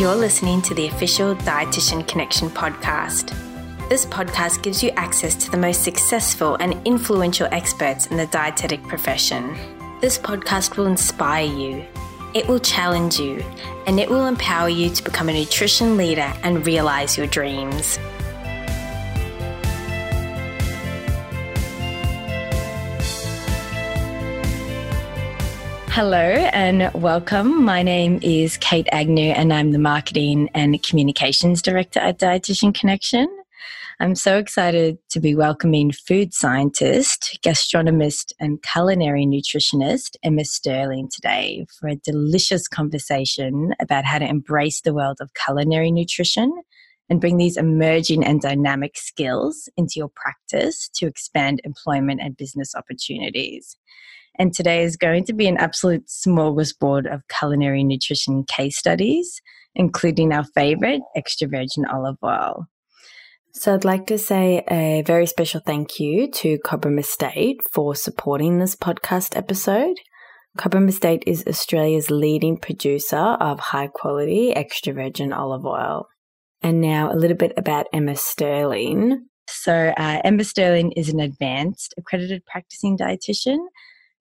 You're listening to the official Dietitian Connection podcast. This podcast gives you access to the most successful and influential experts in the dietetic profession. This podcast will inspire you, it will challenge you, and it will empower you to become a nutrition leader and realize your dreams. Hello and welcome. My name is Kate Agnew and I'm the Marketing and Communications Director at Dietitian Connection. I'm so excited to be welcoming food scientist, gastronomist, and culinary nutritionist Emma Stirling today for a delicious conversation about how to embrace the world of culinary nutrition and bring these emerging and dynamic skills into your practice to expand employment and business opportunities. And today is going to be an absolute smorgasbord of culinary nutrition case studies, including our favorite extra virgin olive oil. So I'd like to say a very special thank you to Cobram Estate for supporting this podcast episode. Cobram Estate is Australia's leading producer of high quality extra virgin olive oil. And now a little bit about Emma Stirling. So, uh, Emma Stirling is an advanced accredited practicing dietitian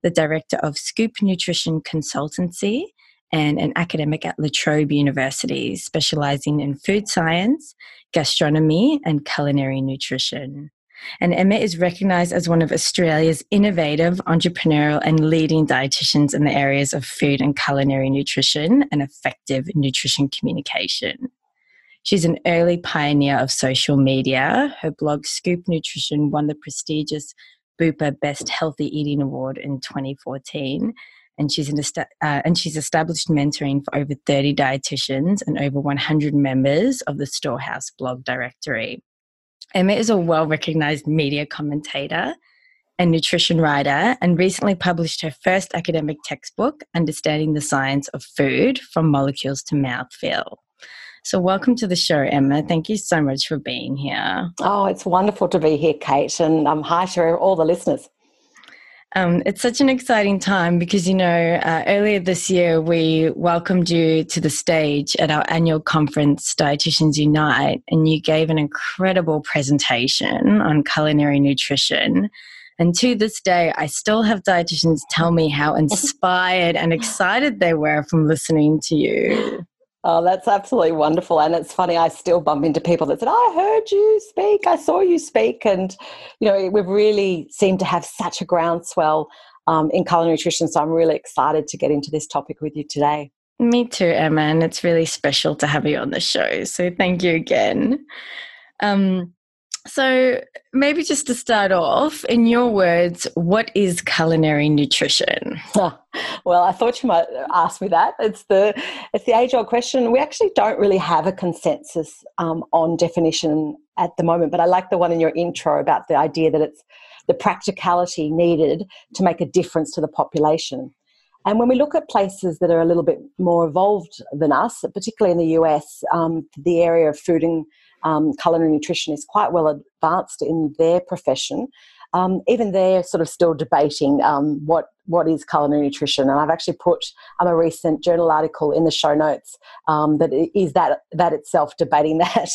the director of Scoop Nutrition Consultancy and an academic at La Trobe University, specializing in food science, gastronomy, and culinary nutrition. And Emma is recognized as one of Australia's innovative, entrepreneurial, and leading dietitians in the areas of food and culinary nutrition and effective nutrition communication. She's an early pioneer of social media. Her blog, Scoop Nutrition, won the prestigious Bupa Best Healthy Eating Award in 2014. And she's, an, uh, and she's established mentoring for over 30 dietitians and over 100 members of the Storehouse blog directory. Emma is a well recognized media commentator and nutrition writer and recently published her first academic textbook, Understanding the Science of Food from Molecules to Mouthfeel. So, welcome to the show, Emma. Thank you so much for being here. Oh, it's wonderful to be here, Kate, and um, hi to all the listeners. Um, it's such an exciting time because, you know, uh, earlier this year we welcomed you to the stage at our annual conference, Dietitians Unite, and you gave an incredible presentation on culinary nutrition. And to this day, I still have dietitians tell me how inspired and excited they were from listening to you. Oh, that's absolutely wonderful. And it's funny, I still bump into people that said, I heard you speak, I saw you speak. And, you know, we've really seemed to have such a groundswell um, in culinary nutrition. So I'm really excited to get into this topic with you today. Me too, Emma. And it's really special to have you on the show. So thank you again. Um, so, maybe just to start off, in your words, what is culinary nutrition? well, I thought you might ask me that. It's the it's the age old question. We actually don't really have a consensus um, on definition at the moment, but I like the one in your intro about the idea that it's the practicality needed to make a difference to the population. And when we look at places that are a little bit more evolved than us, particularly in the US, um, the area of food and um, culinary nutrition is quite well advanced in their profession. Um, even they're sort of still debating um, what what is culinary nutrition. And I've actually put um, a recent journal article in the show notes um, that is that that itself debating that.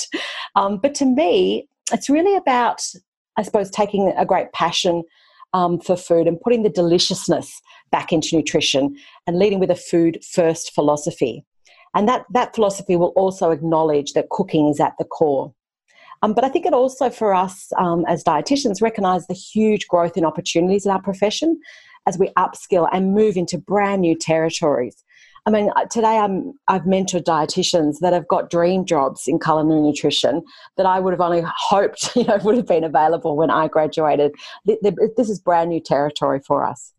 Um, but to me, it's really about, I suppose, taking a great passion um, for food and putting the deliciousness back into nutrition and leading with a food first philosophy. And that, that philosophy will also acknowledge that cooking is at the core. Um, but I think it also, for us um, as dietitians, recognise the huge growth in opportunities in our profession as we upskill and move into brand new territories. I mean, uh, today I'm, I've mentored dietitians that have got dream jobs in culinary nutrition that I would have only hoped you know would have been available when I graduated. This is brand new territory for us.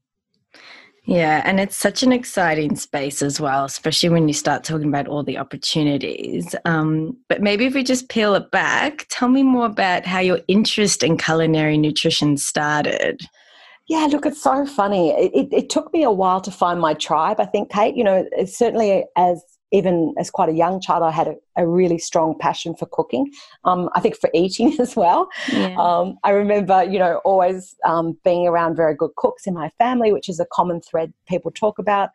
Yeah, and it's such an exciting space as well, especially when you start talking about all the opportunities. Um, but maybe if we just peel it back, tell me more about how your interest in culinary nutrition started. Yeah, look, it's so funny. It, it, it took me a while to find my tribe, I think, Kate. You know, certainly as even as quite a young child, I had a, a really strong passion for cooking. Um, I think for eating as well. Yeah. Um, I remember, you know, always um, being around very good cooks in my family, which is a common thread people talk about.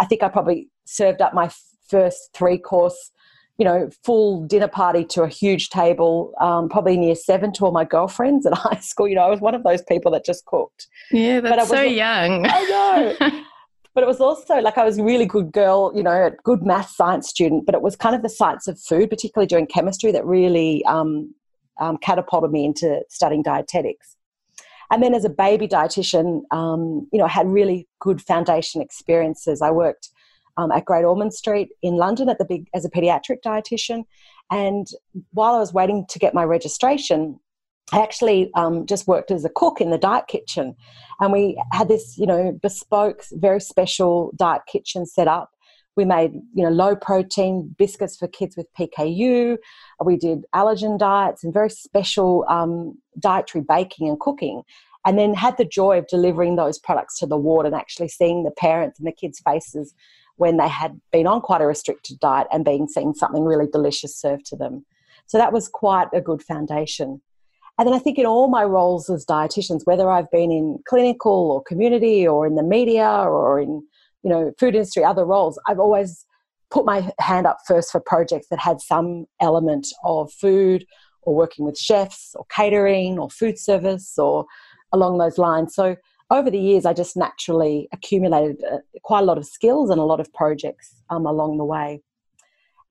I think I probably served up my first three course you know, full dinner party to a huge table, um, probably near seven to all my girlfriends at high school. You know, I was one of those people that just cooked. Yeah, that's so young. I know. but it was also like I was a really good girl, you know, a good math science student, but it was kind of the science of food, particularly during chemistry, that really um, um, catapulted me into studying dietetics. And then as a baby dietitian, um, you know, I had really good foundation experiences. I worked um, at Great Ormond Street in London at the big as a pediatric dietitian, and while I was waiting to get my registration, I actually um, just worked as a cook in the diet kitchen, and we had this, you know, bespoke, very special diet kitchen set up. We made, you know, low protein biscuits for kids with PKU. We did allergen diets and very special um, dietary baking and cooking. And then had the joy of delivering those products to the ward and actually seeing the parents and the kids' faces when they had been on quite a restricted diet and being seeing something really delicious served to them. So that was quite a good foundation. And then I think in all my roles as dietitians, whether I've been in clinical or community or in the media or in, you know, food industry, other roles, I've always put my hand up first for projects that had some element of food or working with chefs or catering or food service or along those lines. So over the years, I just naturally accumulated uh, quite a lot of skills and a lot of projects um, along the way.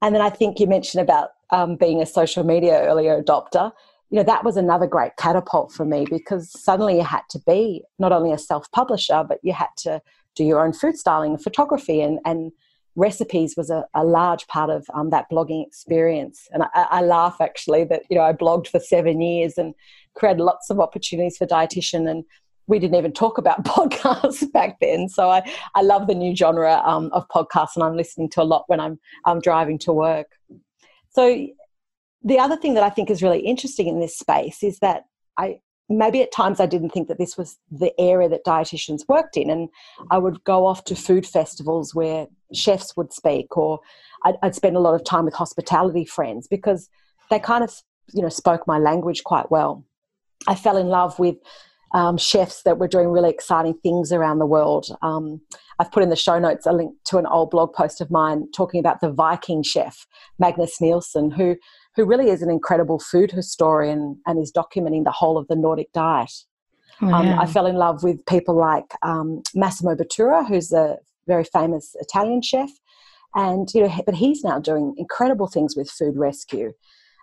And then I think you mentioned about um, being a social media early adopter. You know, that was another great catapult for me because suddenly you had to be not only a self publisher, but you had to do your own food styling and photography and, and recipes was a, a large part of um, that blogging experience. And I, I, laugh actually that, you know, I blogged for seven years and created lots of opportunities for dietitian and we didn't even talk about podcasts back then. So I, I love the new genre um, of podcasts and I'm listening to a lot when I'm, I'm driving to work. So the other thing that I think is really interesting in this space is that I maybe at times I didn't think that this was the area that dietitians worked in. And I would go off to food festivals where chefs would speak, or I'd, I'd spend a lot of time with hospitality friends because they kind of, you know, spoke my language quite well. I fell in love with um, chefs that were doing really exciting things around the world. Um, I've put in the show notes a link to an old blog post of mine talking about the Viking chef, Magnus Nilsson, who who really is an incredible food historian and is documenting the whole of the Nordic diet. Oh, um, yeah. um, I fell in love with people like um, Massimo Bottura, who's a very famous Italian chef, and you know, but he's now doing incredible things with food rescue.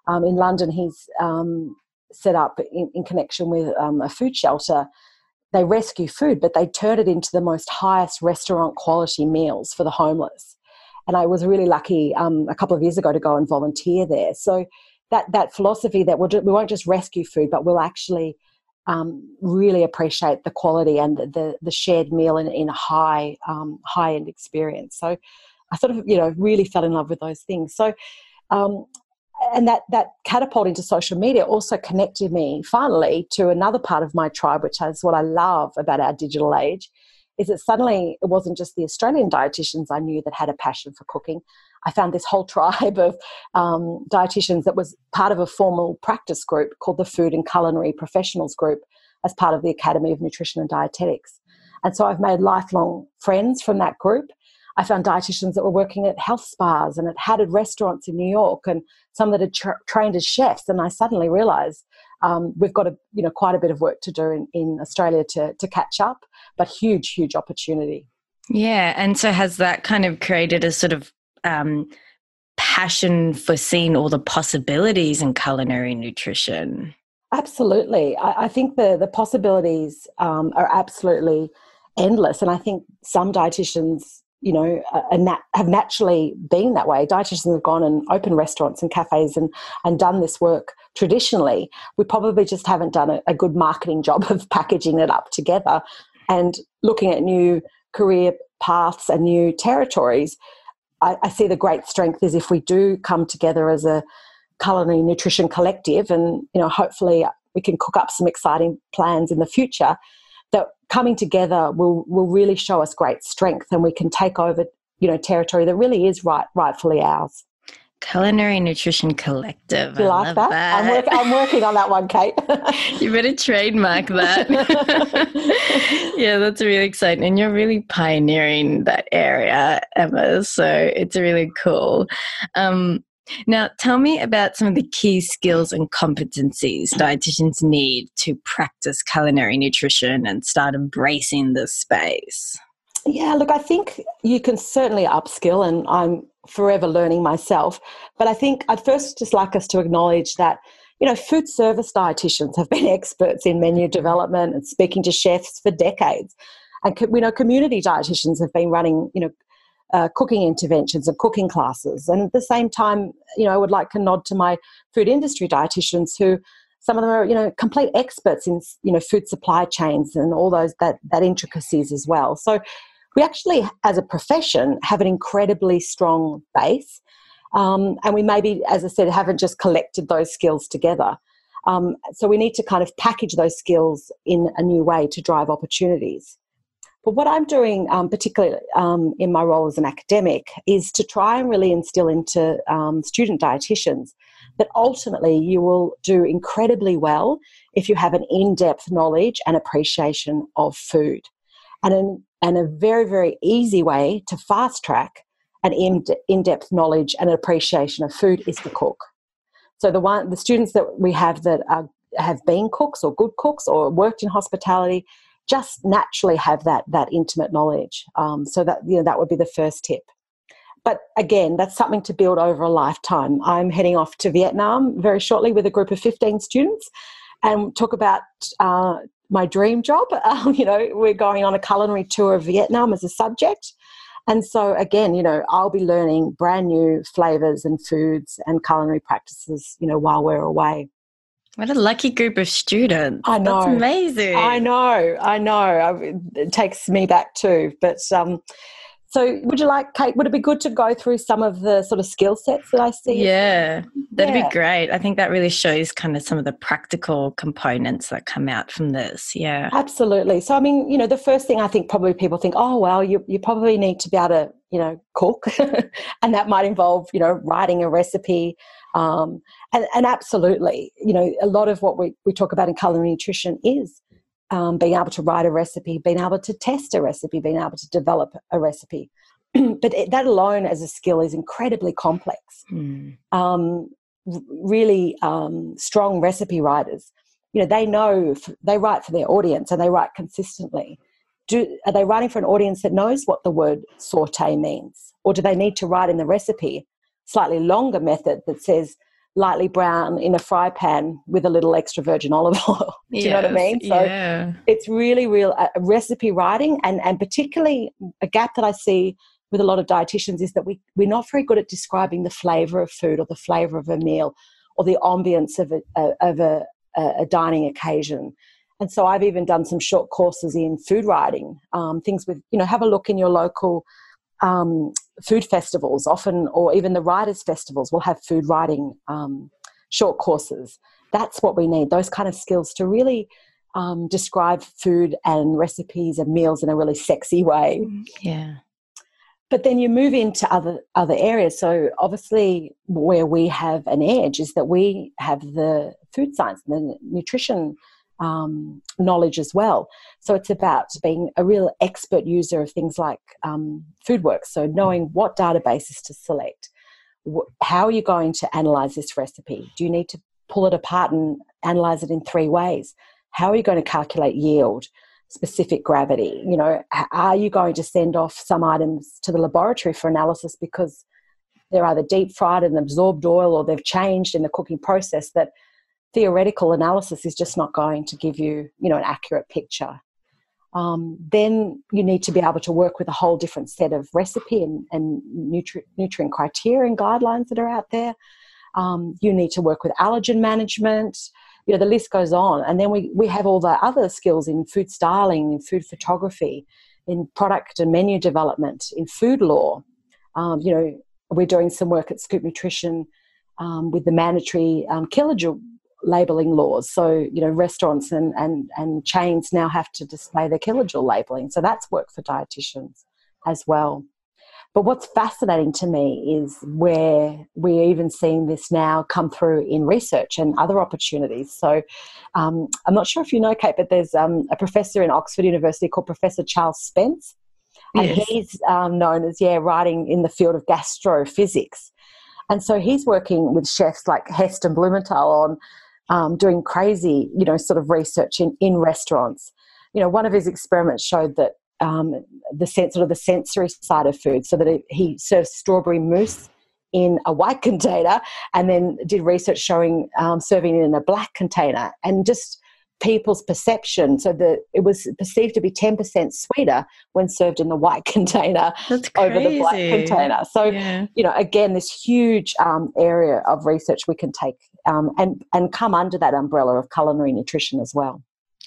Um, in London, he's um, set up in, in connection with um, a food shelter. They rescue food, but they turn it into the most highest restaurant quality meals for the homeless and I was really lucky um, a couple of years ago to go and volunteer there. So that that philosophy that we'll, we won't just rescue food, but we'll actually um, really appreciate the quality and the, the, the shared meal in, in a high um, high end experience. So I sort of you know really fell in love with those things. So um, and that that catapult into social media also connected me finally to another part of my tribe, which is what I love about our digital age, is that suddenly it wasn't just the Australian dietitians I knew that had a passion for cooking. I found this whole tribe of um, dietitians that was part of a formal practice group called the Food and Culinary Professionals Group as part of the Academy of Nutrition and Dietetics. And so I've made lifelong friends from that group. I found dietitians that were working at health spas and at Hatted restaurants in New York, and some that had tra- trained as chefs. And I suddenly realised um, we've got a you know quite a bit of work to do in, in Australia to to catch up, but huge huge opportunity. Yeah, and so has that kind of created a sort of um, passion for seeing all the possibilities in culinary nutrition? Absolutely, I, I think the the possibilities um, are absolutely endless, and I think some dietitians you know, nat- have naturally been that way. Dietitians have gone and opened restaurants and cafes and, and done this work traditionally. We probably just haven't done a, a good marketing job of packaging it up together and looking at new career paths and new territories. I, I see the great strength is if we do come together as a culinary nutrition collective and, you know, hopefully we can cook up some exciting plans in the future that coming together will will really show us great strength and we can take over you know territory that really is right rightfully ours Culinary Nutrition Collective. You I like that? that. I'm, work, I'm, working on that one, Kate. you better trademark that. yeah, that's really exciting. And you're really pioneering that area, Emma. So it's really cool. Um, Now, tell me about some of the key skills and competencies dietitians need to practice culinary nutrition and start embracing this space. Yeah, look, I think you can certainly upskill, and I'm forever learning myself. But I think I'd first just like us to acknowledge that, you know, food service dietitians have been experts in menu development and speaking to chefs for decades. And we know community dietitians have been running, you know, uh, cooking interventions and cooking classes. And at the same time, you know, I would like to nod to my food industry dietitians who some of them are, you know, complete experts in, you know, food supply chains and all those that that intricacies as well. So we actually, as a profession, have an incredibly strong base. Um, and we maybe, as I said, haven't just collected those skills together. Um, so we need to kind of package those skills in a new way to drive opportunities. But what I'm doing, um, particularly um, in my role as an academic, is to try and really instill into um, student dietitians that ultimately you will do incredibly well if you have an in depth knowledge and appreciation of food. And, an, and a very, very easy way to fast track an in depth knowledge and appreciation of food is to cook. So the one the students that we have that are, have been cooks or good cooks or worked in hospitality just naturally have that that intimate knowledge. Um, so that you know that would be the first tip. But again, that's something to build over a lifetime. I'm heading off to Vietnam very shortly with a group of 15 students, and talk about uh, my dream job. Um, you know, we're going on a culinary tour of Vietnam as a subject. And so, again, you know, I'll be learning brand new flavors and foods and culinary practices, you know, while we're away. What a lucky group of students. I know. That's amazing. I know. I know. It takes me back too. But um, so, would you like, Kate? Would it be good to go through some of the sort of skill sets that I see? Yeah, that'd yeah. be great. I think that really shows kind of some of the practical components that come out from this. Yeah, absolutely. So, I mean, you know, the first thing I think probably people think, oh, well, you you probably need to be able to, you know, cook, and that might involve, you know, writing a recipe. Um, and, and, absolutely, you know, a lot of what we, we talk about in culinary nutrition is um, being able to write a recipe, being able to test a recipe, being able to develop a recipe. but it, that alone as a skill is incredibly complex. Mm. Um, really um, strong recipe writers, you know, they know they write for their audience and they write consistently. Do, are they writing for an audience that knows what the word saute means? Or do they need to write in the recipe slightly longer method that says lightly brown in a fry pan with a little extra virgin olive oil. Do you yes, know what I mean? So yeah. it's really real uh, recipe writing and, and particularly a gap that I see with a lot of dietitians is that we, we're not very good at describing the flavor of food or the flavor of a meal or the ambience of a, of a, a dining occasion. And so I've even done some short courses in food writing, um, things with, you know, have a look in your local um, food festivals, often, or even the writers' festivals, will have food writing um, short courses. That's what we need, those kind of skills to really um, describe food and recipes and meals in a really sexy way. Mm, yeah. But then you move into other other areas. So obviously, where we have an edge is that we have the food science and the nutrition um, knowledge as well. So it's about being a real expert user of things like um, FoodWorks. So knowing what databases to select. how are you going to analyze this recipe? Do you need to pull it apart and analyze it in three ways? How are you going to calculate yield? specific gravity you know are you going to send off some items to the laboratory for analysis because they're either deep fried and absorbed oil or they've changed in the cooking process that theoretical analysis is just not going to give you, you know, an accurate picture. Um, then you need to be able to work with a whole different set of recipe and, and nutri- nutrient criteria and guidelines that are out there. Um, you need to work with allergen management. You know, the list goes on. And then we, we have all the other skills in food styling, in food photography, in product and menu development, in food law. Um, you know, we're doing some work at Scoop Nutrition um, with the mandatory um, kilojoule labeling laws. So, you know, restaurants and, and, and chains now have to display their kilojoule labeling. So that's work for dietitians as well. But what's fascinating to me is where we're even seeing this now come through in research and other opportunities. So um, I'm not sure if you know, Kate, but there's um, a professor in Oxford University called Professor Charles Spence. And yes. he's um, known as, yeah, writing in the field of gastrophysics. And so he's working with chefs like Heston Blumenthal on um, doing crazy, you know, sort of research in, in restaurants. You know, one of his experiments showed that um, the sense, sort of the sensory side of food, so that he serves strawberry mousse in a white container, and then did research showing um, serving it in a black container, and just people's perception. So that it was perceived to be 10% sweeter when served in the white container over the black container. So, yeah. you know, again, this huge um, area of research we can take um, and, and come under that umbrella of culinary nutrition as well.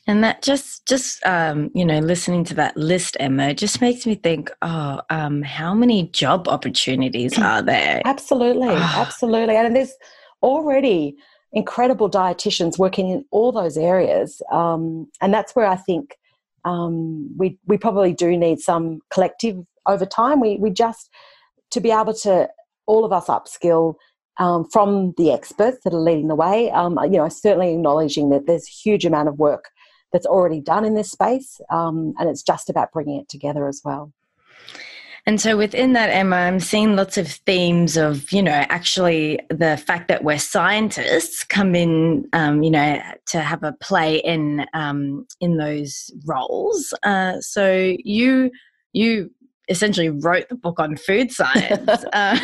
And that just, just um, you know, listening to that list, Emma, just makes me think, oh, um, how many job opportunities are there? Absolutely, absolutely, and there's already incredible dietitians working in all those areas. Um, and that's where I think um, we, we probably do need some collective over time. We, we just, to be able to, all of us upskill um, from the experts that are leading the way, um, you know, certainly acknowledging that there's a huge amount of work that's already done in this space. Um, and it's just about bringing it together as well. And so within that, Emma, I'm seeing lots of themes of, you know, actually the fact that we're scientists come in, um, you know, to have a play in um, in those roles. Uh, so you you essentially wrote the book on food science uh,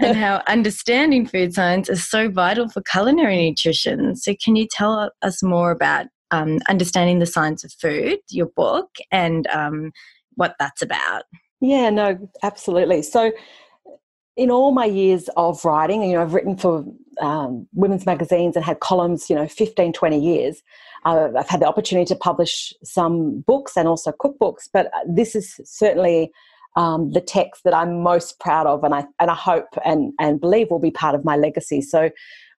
and how understanding food science is so vital for culinary nutrition. So can you tell us more about um, understanding the science of food, your book, and um, what that's about? Yeah, no, absolutely. So, in all my years of writing, you know, I've written for um, women's magazines and had columns, you know, 15, 20 years. Uh, I've had the opportunity to publish some books and also cookbooks, but uh, this is certainly um, the text that I'm most proud of, and I and I hope and and believe will be part of my legacy. So.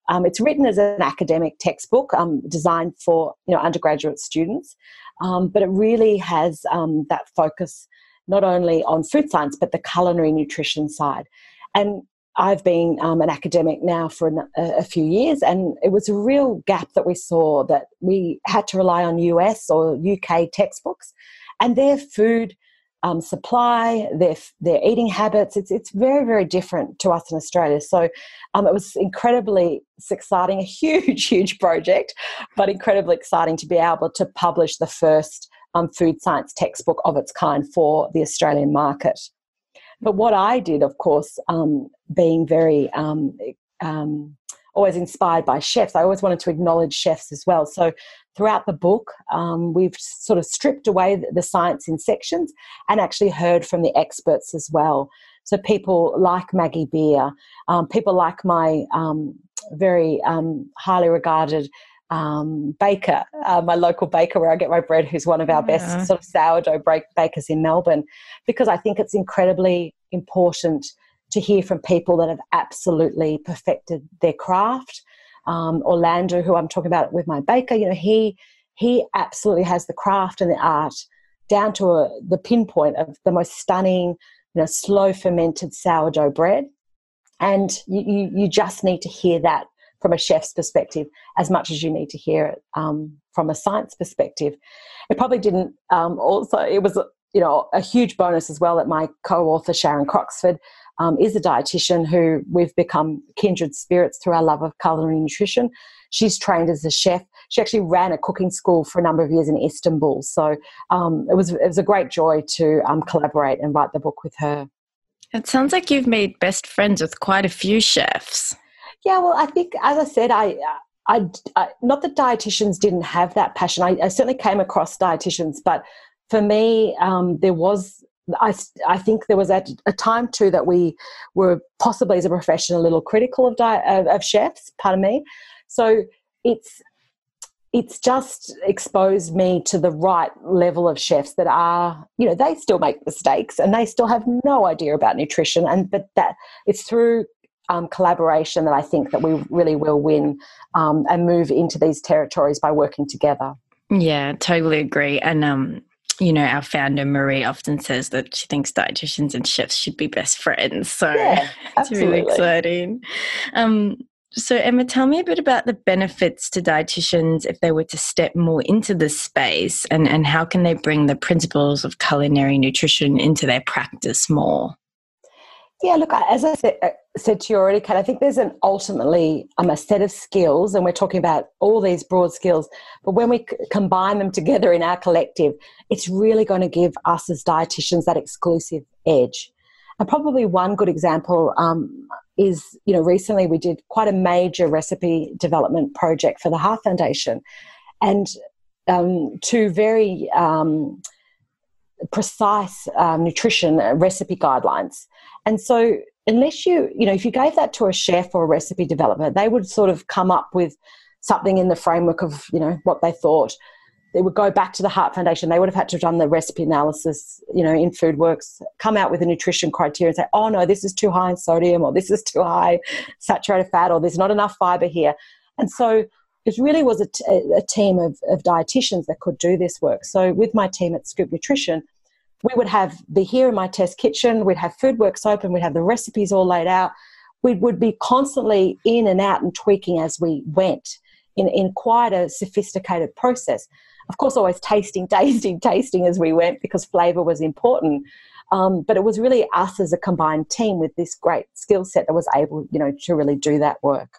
Um, it's written as an academic textbook um, designed for you know undergraduate students, um, but it really has um, that focus not only on food science but the culinary nutrition side. And I've been um, an academic now for a, a, few years, and it was a real gap that we saw that we had to rely on US or UK textbooks and their food um, supply, their their eating habits. It's it's very very different to us in Australia. So um, it was incredibly exciting, a huge huge project, but incredibly exciting to be able to publish the first um, food science textbook of its kind for the Australian market. But what I did, of course, um, being very um, um, always inspired by chefs, I always wanted to acknowledge chefs as well. So throughout the book, um, we've sort of stripped away the science in sections and actually heard from the experts as well. So people like Maggie Beer, people like my very highly regarded um, baker, uh, my local baker where I get my bread, who's one of our yeah. best sort of sourdough bakers in Melbourne, because I think it's incredibly important to hear from people that have absolutely perfected their craft. Um, Orlando, who I'm talking about with my baker, you know, he he absolutely has the craft and the art down to a, the pinpoint of the most stunning, you know, slow fermented sourdough bread. And you, you, you just need to hear that from a chef's perspective as much as you need to hear it um, from a science perspective. It probably didn't um, also, it was, you know, a huge bonus as well that my co-author Sharon Croxford um, is a dietitian who we've become kindred spirits through our love of culinary nutrition. She's trained as a chef. She actually ran a cooking school for a number of years in Istanbul. So um, it was it was a great joy to um, collaborate and write the book with her. It sounds like you've made best friends with quite a few chefs. Yeah, well, I think, as I said, I, I, I not that dietitians didn't have that passion. I, I certainly came across dietitians, but for me, um, there was. I, I think there was at a time too that we were possibly as a profession a little critical of diet of, of chefs. Pardon me. So it's it's just exposed me to the right level of chefs that are you know they still make mistakes and they still have no idea about nutrition and but that it's through um, collaboration that I think that we really will win um, and move into these territories by working together. Yeah, totally agree. And um, you know, our founder Marie often says that she thinks dietitians and chefs should be best friends. So yeah, it's really exciting. Um, so, Emma, tell me a bit about the benefits to dietitians if they were to step more into this space and, and how can they bring the principles of culinary nutrition into their practice more? Yeah, look, as I said, uh, said to you already, Kate, I think there's an ultimately um, a set of skills, and we're talking about all these broad skills. But when we c- combine them together in our collective, it's really going to give us as dietitians that exclusive edge. And probably one good example um, is, you know, recently we did quite a major recipe development project for the Heart Foundation, and um, two very um, precise um, nutrition recipe guidelines. And so, unless you, you know, if you gave that to a chef or a recipe developer, they would sort of come up with something in the framework of, you know, what they thought. They would go back to the Heart Foundation. They would have had to have done the recipe analysis, you know, in FoodWorks, come out with a nutrition criteria and say, oh no, this is too high in sodium, or this is too high saturated fat, or there's not enough fiber here. And so it really was a, t- a team of, of dietitians that could do this work. So with my team at Scoop Nutrition, we would have the here in my test kitchen, we'd have FoodWorks open, we'd have the recipes all laid out. We would be constantly in and out and tweaking as we went in, in quite a sophisticated process. Of course, always tasting, tasting, tasting as we went because flavour was important. Um, but it was really us as a combined team with this great skill set that was able, you know, to really do that work.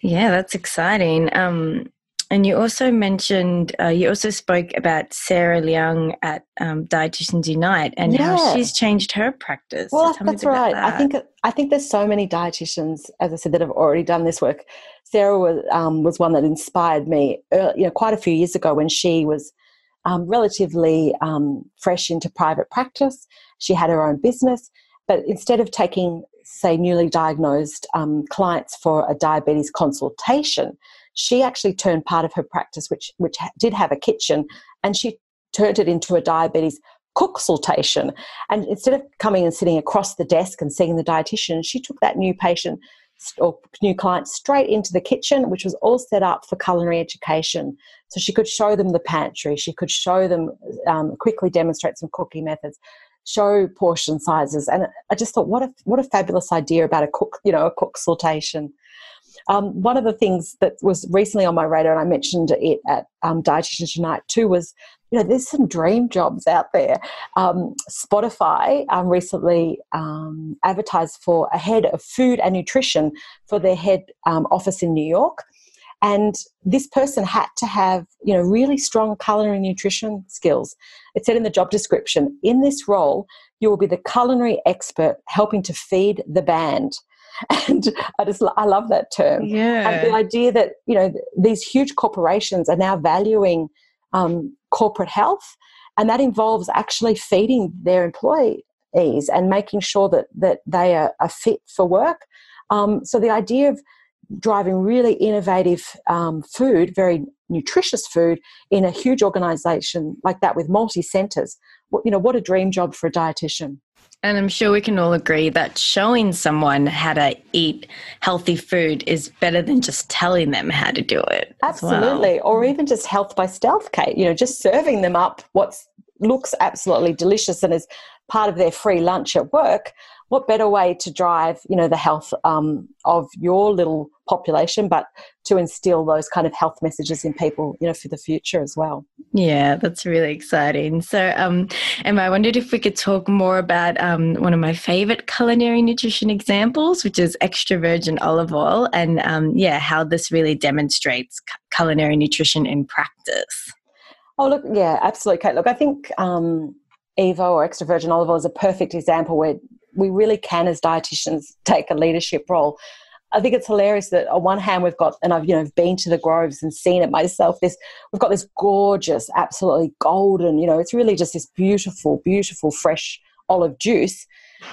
Yeah, that's exciting. Um, and you also mentioned, uh, you also spoke about Sarah Leung at um, Dietitians Unite and yeah. how she's changed her practice. Well, so that's right. That. I think I think there's so many dietitians, as I said, that have already done this work. Sarah was um, was one that inspired me, early, you know, quite a few years ago when she was um, relatively um, fresh into private practice. She had her own business, but instead of taking say, newly diagnosed um, clients for a diabetes consultation, she actually turned part of her practice, which, which did have a kitchen, and she turned it into a diabetes consultation. And instead of coming and sitting across the desk and seeing the dietitian, she took that new patient or new client straight into the kitchen, which was all set up for culinary education. So she could show them the pantry, she could show them, um, quickly demonstrate some cooking methods show portion sizes. And I just thought, what a what a fabulous idea about a cook, you know, a consultation. Um, one of the things that was recently on my radar, and I mentioned it at um, Dietitians Unite too, was you know there's some dream jobs out there. Um, Spotify um, recently um, advertised for a head of food and nutrition for their head um, office in New York, and this person had to have you know really strong culinary nutrition skills. It said in the job description in this role you will be the culinary expert helping to feed the band. And i just i love that term. Yeah and the idea that you know these huge corporations are now valuing um, corporate health and that involves actually feeding their employees and making sure that that they are, are fit for work. Um, so the idea of driving really innovative um, food, very nutritious food in a huge organization like that with multi centers. You know, what a dream job for a dietitian. And I'm sure we can all agree that showing someone how to eat healthy food is better than just telling them how to do it. Absolutely. Well. Or even just health by stealth, Kate. You know, just serving them up what looks absolutely delicious and is part of their free lunch at work what better way to drive you know the health um, of your little population but to instill those kind of health messages in people you know for the future as well? Yeah that's really exciting. So um, emma i wondered if we could talk more about um, one of my favorite culinary nutrition examples which is extra virgin olive oil and um, yeah how this really demonstrates culinary nutrition in practice. Oh look yeah absolutely kate. Look i think um, Evo or extra virgin olive oil is a perfect example where we really can, as dietitians, take a leadership role. I think it's hilarious that on one hand we've got, and I've you know been to the groves and seen it myself. This we've got this gorgeous, absolutely golden. You know, it's really just this beautiful, beautiful fresh olive juice.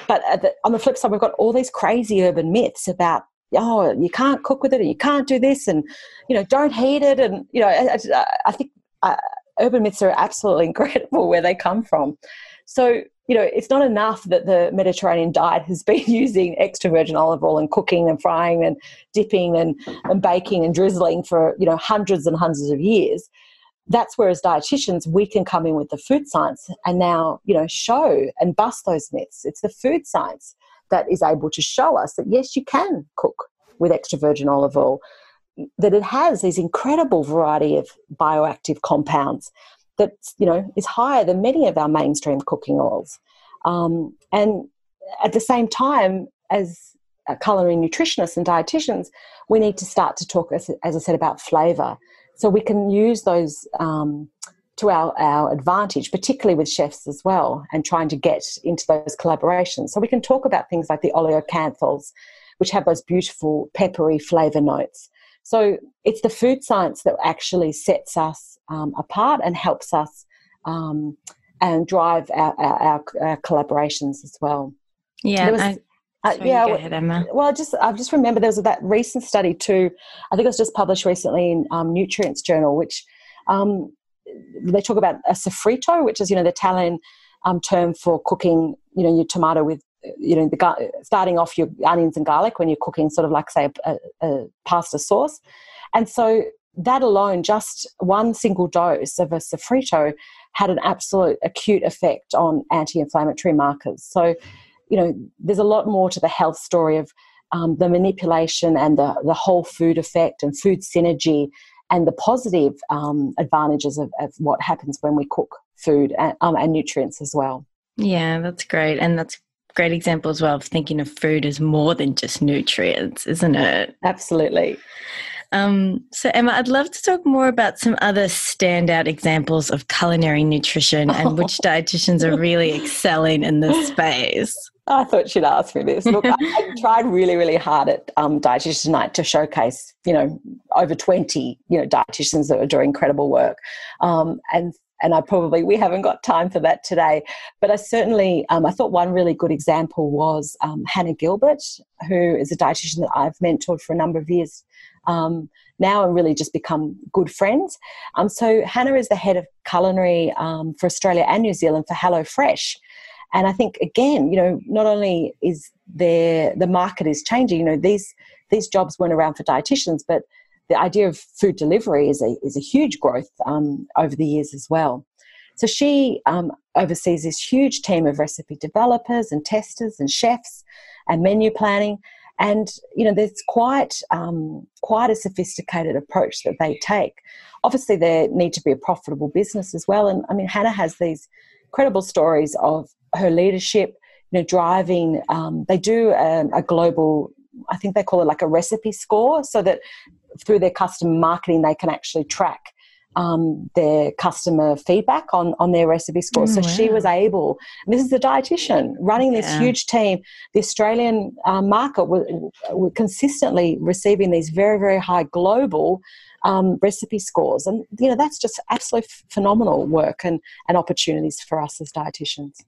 But the, on the flip side, we've got all these crazy urban myths about oh you can't cook with it and you can't do this and you know don't heat it and you know I, I, think uh, urban myths are absolutely incredible where they come from. So you know, it's not enough that the Mediterranean diet has been using extra virgin olive oil and cooking and frying and dipping and, and baking and drizzling for, you know, hundreds and hundreds of years. That's where, as dietitians, we can come in with the food science and now, you know, show and bust those myths. It's the food science that is able to show us that, yes, you can cook with extra virgin olive oil, that it has these incredible variety of bioactive compounds that you know is higher than many of our mainstream cooking oils. Um, and at the same time, as culinary nutritionists and dietitians, we need to start to talk, as, as I said, about flavour. So we can use those um, to our, our advantage, particularly with chefs as well, and trying to get into those collaborations. So we can talk about things like the oleocanthals, which have those beautiful peppery flavour notes. So it's the food science that actually sets us um, apart and helps us um, and drive our, our, our, collaborations as well. Yeah, was, I, uh, yeah. Ahead, Emma. Well, I just I just remember there was that recent study too. I think it was just published recently in um, Nutrients Journal, which um, they talk about a sofrito, which is you know the Italian um, term for cooking you know your tomato with you know the starting off your onions and garlic when you're cooking sort of like say a, a, pasta sauce, and so that alone, just one single dose of a sofrito had an absolute acute effect on anti-inflammatory markers. So you know, there's a lot more to the health story of um, the manipulation and the, the whole food effect and food synergy and the positive um, advantages of, of, what happens when we cook food and, um, and nutrients as well. Yeah, that's great. And that's great example as well of thinking of food as more than just nutrients, isn't it? Absolutely. Um, so, Emma, I'd love to talk more about some other standout examples of culinary nutrition and which dietitians are really excelling in this space. I thought she'd ask me this. Look, I, I, tried really, really hard at um, Dietitians Unite to showcase, you know, over 20, you know, dietitians that are doing incredible work. Um, and and I probably, we haven't got time for that today. But I certainly, um, I thought one really good example was um, Hannah Gilbert, who is a dietitian that I've mentored for a number of years um, now and really just become good friends. Um, so Hannah is the head of culinary um, for Australia and New Zealand for HelloFresh. And I think again, you know, not only is there the market is changing, you know, these these jobs weren't around for dietitians, but the idea of food delivery is a is a huge growth um, over the years as well. So she um, oversees this huge team of recipe developers and testers and chefs and menu planning. And you know, there's quite um, quite a sophisticated approach that they take. Obviously, there need to be a profitable business as well. And I mean, Hannah has these credible stories of her leadership, you know, driving. Um, they do a, a global, I think they call it like a recipe score, so that through their customer marketing they can actually track um, their customer feedback on, on their recipe scores. Mm, so wow. she was able, this is a dietitian running this yeah. huge team. The Australian uh, market were, were consistently receiving these very, very high global um, recipe scores. And, you know, that's just absolutely phenomenal work and, and opportunities for us as dietitians.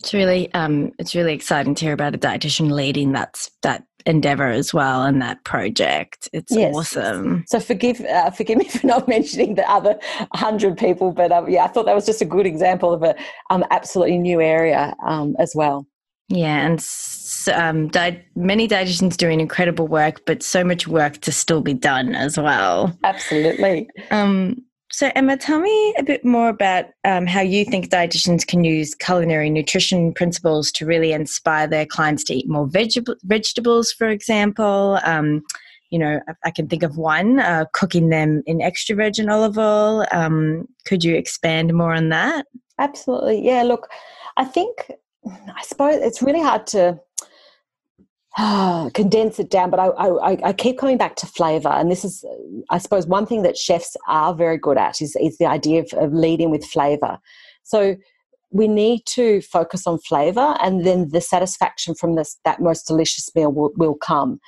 It's really um, it's really exciting to hear about a dietitian leading that that endeavor as well and that project. It's yes. awesome. So forgive uh, forgive me for not mentioning the other hundred people, but um, yeah, I thought that was just a good example of a um, absolutely new area um, as well. Yeah, and um, di- many dietitians doing incredible work, but so much work to still be done as well. Absolutely. Um, so, Emma, tell me a bit more about um, how you think dietitians can use culinary nutrition principles to really inspire their clients to eat more veg- vegetables, for example. Um, you know, I can think of one uh, cooking them in extra virgin olive oil. Um, could you expand more on that? Absolutely. Yeah, look, I think, I suppose it's really hard to condense it down, but I, I, I, keep coming back to flavor. And this is, I suppose, one thing that chefs are very good at is, is the idea of, of leading with flavor. So we need to focus on flavor, and then the satisfaction from this that most delicious meal will, will come.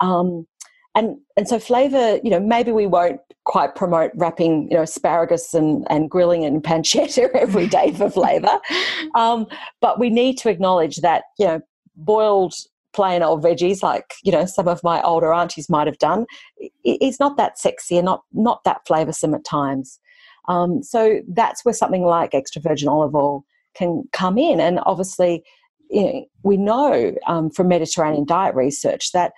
Um, and and so flavor, you know, maybe we won't quite promote wrapping, you know, asparagus and, and grilling and pancetta every day for flavor, um, but we need to acknowledge that you know boiled plain old veggies like you know some of my older aunties might have done. It's not that sexy and not not that flavoursome at times. Um, so that's where something like extra virgin olive oil can come in. And obviously you know, we know um, from mediterranean diet research that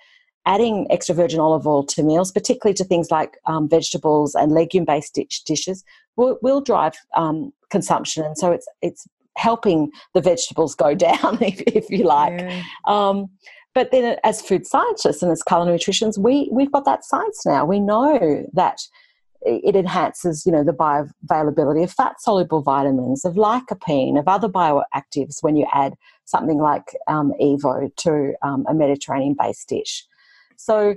adding extra virgin olive oil to meals particularly to things like um, vegetables and legume based dish, dishes will, will drive um, consumption. And so it's it's helping the vegetables go down, if, if you like. Yeah. Um, but then, as food scientists and as culinary nutritionists, we we've got that science now. We know that it enhances, you know, the bioavailability of fat soluble vitamins, of lycopene, of other bioactives when you add something like um, Evo to um, a Mediterranean based dish. So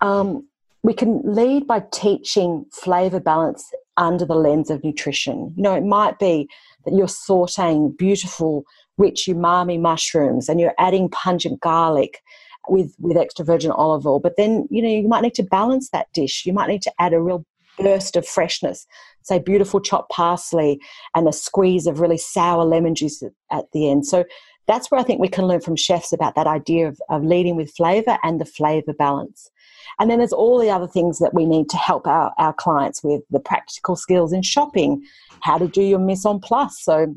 um, we can lead by teaching flavor balance under the lens of nutrition. You know, it might be you're sauteing beautiful, rich umami mushrooms and you're adding pungent garlic with, with extra virgin olive oil. But then, you know, you might need to balance that dish. You might need to add a real burst of freshness, say beautiful chopped parsley and a squeeze of really sour lemon juice at the end. So that's where I think we can learn from chefs about that idea of, of leading with flavor and the flavor balance. And then there's all the other things that we need to help our, our clients with the practical skills in shopping, how to do your mise en place. So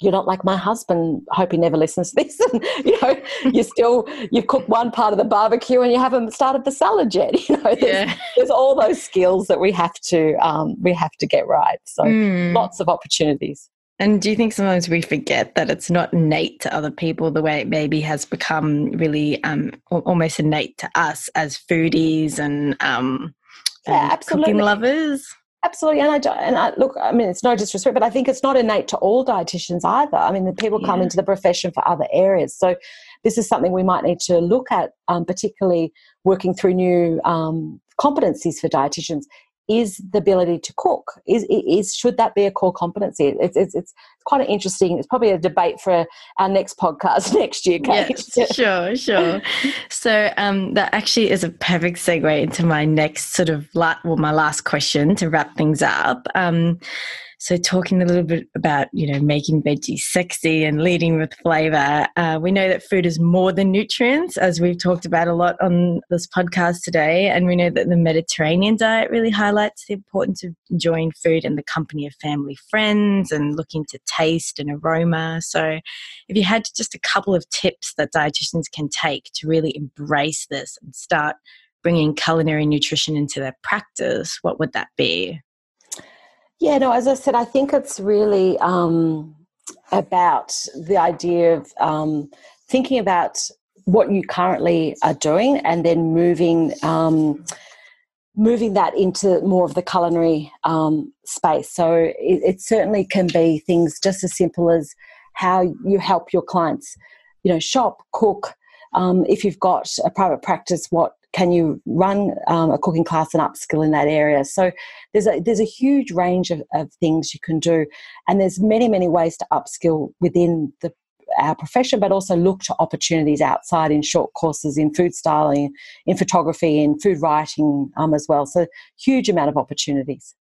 you're not like my husband. Hope he never listens to this. And you know, you still you've cooked one part of the barbecue and you haven't started the salad yet. You know, there's, yeah. there's all those skills that we have to um, we have to get right. So mm. lots of opportunities. And do you think sometimes we forget that it's not innate to other people the way it maybe has become really um, almost innate to us as foodies and, um, yeah, absolutely. cooking lovers? Absolutely, and I and I look. I mean, it's no disrespect, but I think it's not innate to all dietitians either. I mean, the people come into the profession for other areas, so this is something we might need to look at, um, particularly working through new um, competencies for dietitians is the ability to cook. Is, is should that be a core competency? It's, it's, it's quite an interesting. It's probably a debate for our next podcast next year, Kate. Yes, sure, sure. So um, that actually is a perfect segue into my next sort of la- well, my last question to wrap things up. Um, so, talking a little bit about, you know, making veggies sexy and leading with flavor, uh, we know that food is more than nutrients, as we've talked about a lot on this podcast today. And we know that the Mediterranean diet really highlights the importance of enjoying food in the company of family friends and looking to taste and aroma. So, if you had just a couple of tips that dietitians can take to really embrace this and start bringing culinary nutrition into their practice, what would that be? Yeah, no, as I said, I think it's really um, about the idea of um, thinking about what you currently are doing and then moving um, moving that into more of the culinary um, space. So it, it, certainly can be things just as simple as how you help your clients, you know, shop, cook. Um, if you've got a private practice, what can you run um, a cooking class and upskill in that area? So there's a there's a huge range of, of things you can do, and there's many many ways to upskill within the our profession, but also look to opportunities outside in short courses in food styling, in photography, in food writing um, as well. So huge amount of opportunities.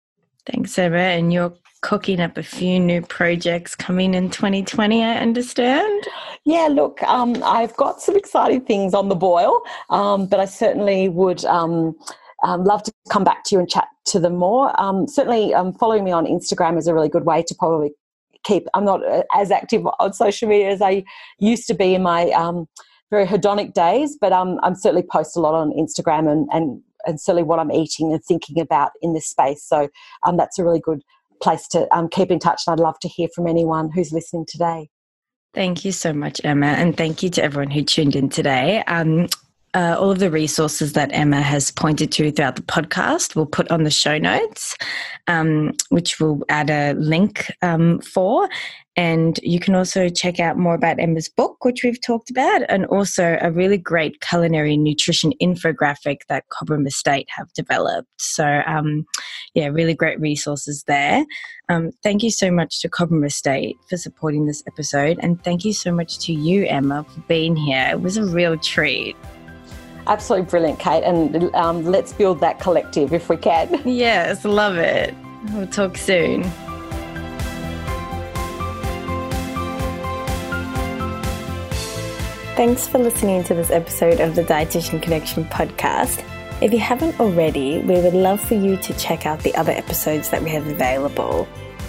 Thanks, Emma. And you're cooking up a few new projects coming in 2020, I understand. Yeah, look, um, I've got some exciting things on the boil, um, but I certainly would. Um, um love to come back to you and chat to them more. Um, certainly, um, following me on Instagram is a really good way to probably keep. I'm not uh, as active on social media as I used to be in my very hedonic days, but um, I'm certainly post a lot on Instagram and, and and certainly what I'm eating and thinking about in this space. So um, that's a really good place to um, keep in touch. And I'd love to hear from anyone who's listening today. Thank you so much, Emma. And thank you to everyone who tuned in today. Um, uh, all of the resources that Emma has pointed to throughout the podcast we'll put on the show notes, um, which we'll add a link um, for. And you can also check out more about Emma's book, which we've talked about, and also a really great culinary nutrition infographic that Cobram Estate have developed. So, um, yeah, really great resources there. Um, thank you so much to Cobram Estate for supporting this episode. And thank you so much to you, Emma, for being here. It was a real treat. Absolutely brilliant, Kate. And um, let's build that collective if we can. Yes, love it. We'll talk soon. Thanks for listening to this episode of the Dietitian Connection podcast. If you haven't already, we would love for you to check out the other episodes that we have available.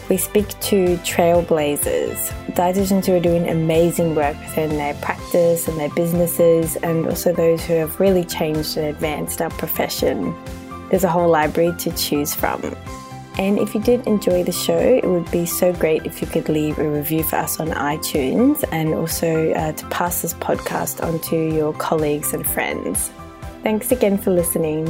We speak to trailblazers, dietitians who are doing amazing work within their practice and their businesses, and also those who have really changed and advanced our profession. There's a whole library to choose from. And if you did enjoy the show, it would be so great if you could leave a review for us on iTunes and also uh, to pass this podcast on to your colleagues and friends. Thanks again for listening.